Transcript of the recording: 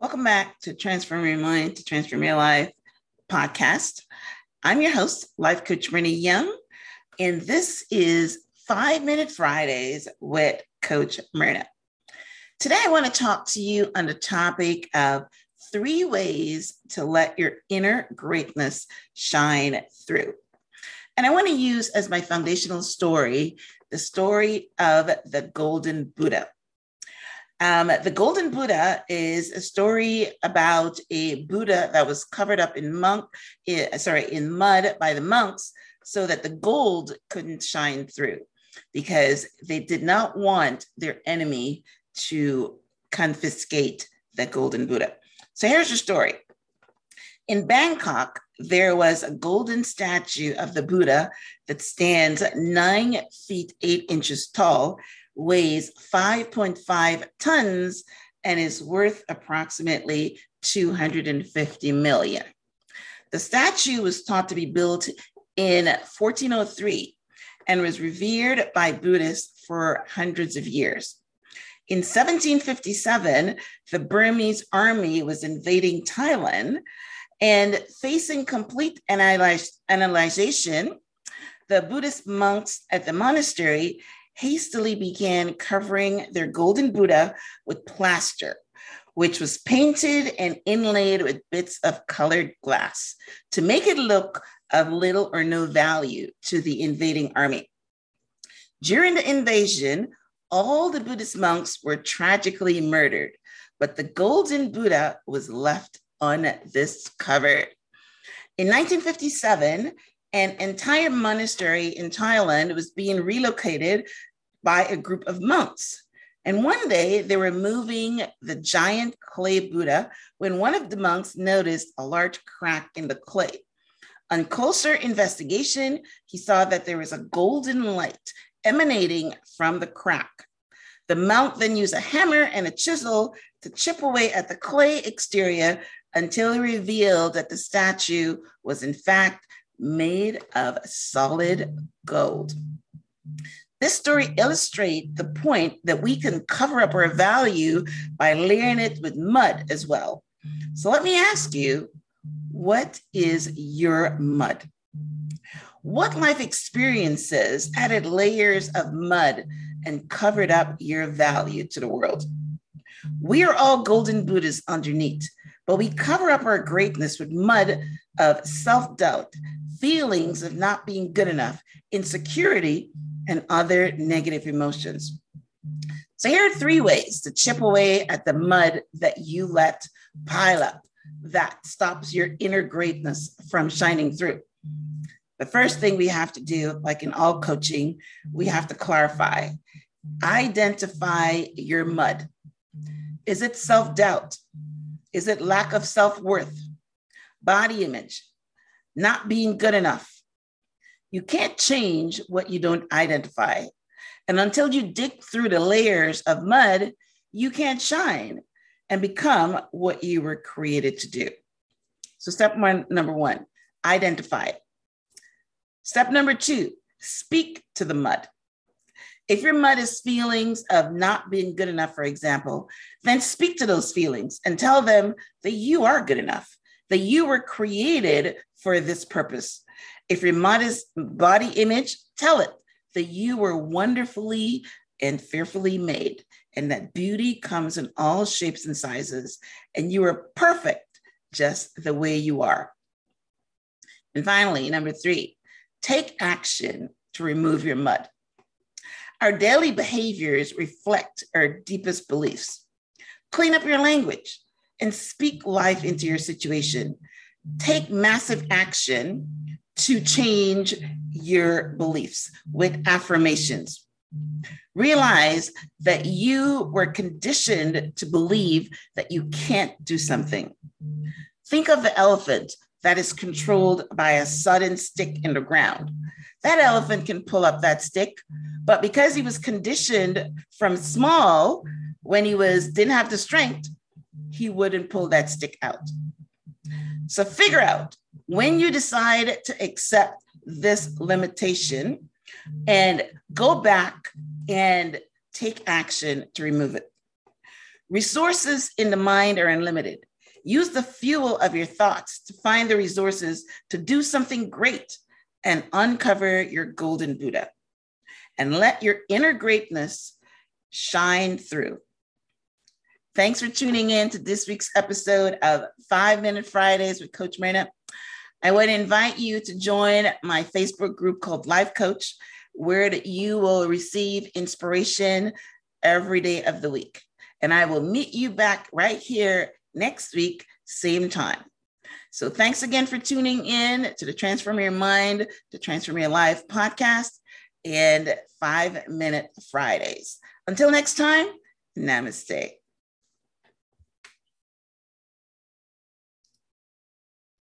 Welcome back to Transform Your Mind to Transform Your Life podcast. I'm your host, Life Coach Renee Young, and this is Five Minute Fridays with Coach Myrna. Today, I want to talk to you on the topic of three ways to let your inner greatness shine through. And I want to use as my foundational story the story of the Golden Buddha. Um, the Golden Buddha is a story about a Buddha that was covered up in monk, eh, sorry, in mud by the monks, so that the gold couldn't shine through, because they did not want their enemy to confiscate the Golden Buddha. So here's your story. In Bangkok, there was a golden statue of the Buddha that stands nine feet eight inches tall weighs 5.5 tons and is worth approximately 250 million. The statue was thought to be built in 1403 and was revered by Buddhists for hundreds of years. In 1757, the Burmese army was invading Thailand and facing complete annihilation, the Buddhist monks at the monastery hastily began covering their golden Buddha with plaster, which was painted and inlaid with bits of colored glass to make it look of little or no value to the invading army. During the invasion, all the Buddhist monks were tragically murdered, but the golden Buddha was left undiscovered. In 1957, an entire monastery in Thailand was being relocated by a group of monks. And one day they were moving the giant clay Buddha when one of the monks noticed a large crack in the clay. On closer investigation, he saw that there was a golden light emanating from the crack. The monk then used a hammer and a chisel to chip away at the clay exterior until he revealed that the statue was, in fact, made of solid gold. This story illustrates the point that we can cover up our value by layering it with mud as well. So let me ask you, what is your mud? What life experiences added layers of mud and covered up your value to the world? We are all golden Buddhas underneath, but we cover up our greatness with mud of self doubt, feelings of not being good enough, insecurity, and other negative emotions. So, here are three ways to chip away at the mud that you let pile up that stops your inner greatness from shining through. The first thing we have to do, like in all coaching, we have to clarify identify your mud. Is it self doubt? Is it lack of self worth? Body image? Not being good enough? You can't change what you don't identify. And until you dig through the layers of mud, you can't shine and become what you were created to do. So, step one, number one, identify it. Step number two, speak to the mud. If your mud is feelings of not being good enough, for example, then speak to those feelings and tell them that you are good enough, that you were created for this purpose. If your modest body image, tell it that you were wonderfully and fearfully made, and that beauty comes in all shapes and sizes, and you are perfect just the way you are. And finally, number three, take action to remove your mud. Our daily behaviors reflect our deepest beliefs. Clean up your language and speak life into your situation. Take massive action to change your beliefs with affirmations. Realize that you were conditioned to believe that you can't do something. Think of the elephant that is controlled by a sudden stick in the ground. That elephant can pull up that stick, but because he was conditioned from small, when he was didn't have the strength, he wouldn't pull that stick out. So figure out when you decide to accept this limitation and go back and take action to remove it. Resources in the mind are unlimited. Use the fuel of your thoughts to find the resources to do something great and uncover your golden Buddha. And let your inner greatness shine through. Thanks for tuning in to this week's episode of Five Minute Fridays with Coach Marina. I would invite you to join my Facebook group called Life Coach, where you will receive inspiration every day of the week. And I will meet you back right here next week, same time. So thanks again for tuning in to the Transform Your Mind to Transform Your Life podcast and Five Minute Fridays. Until next time, namaste.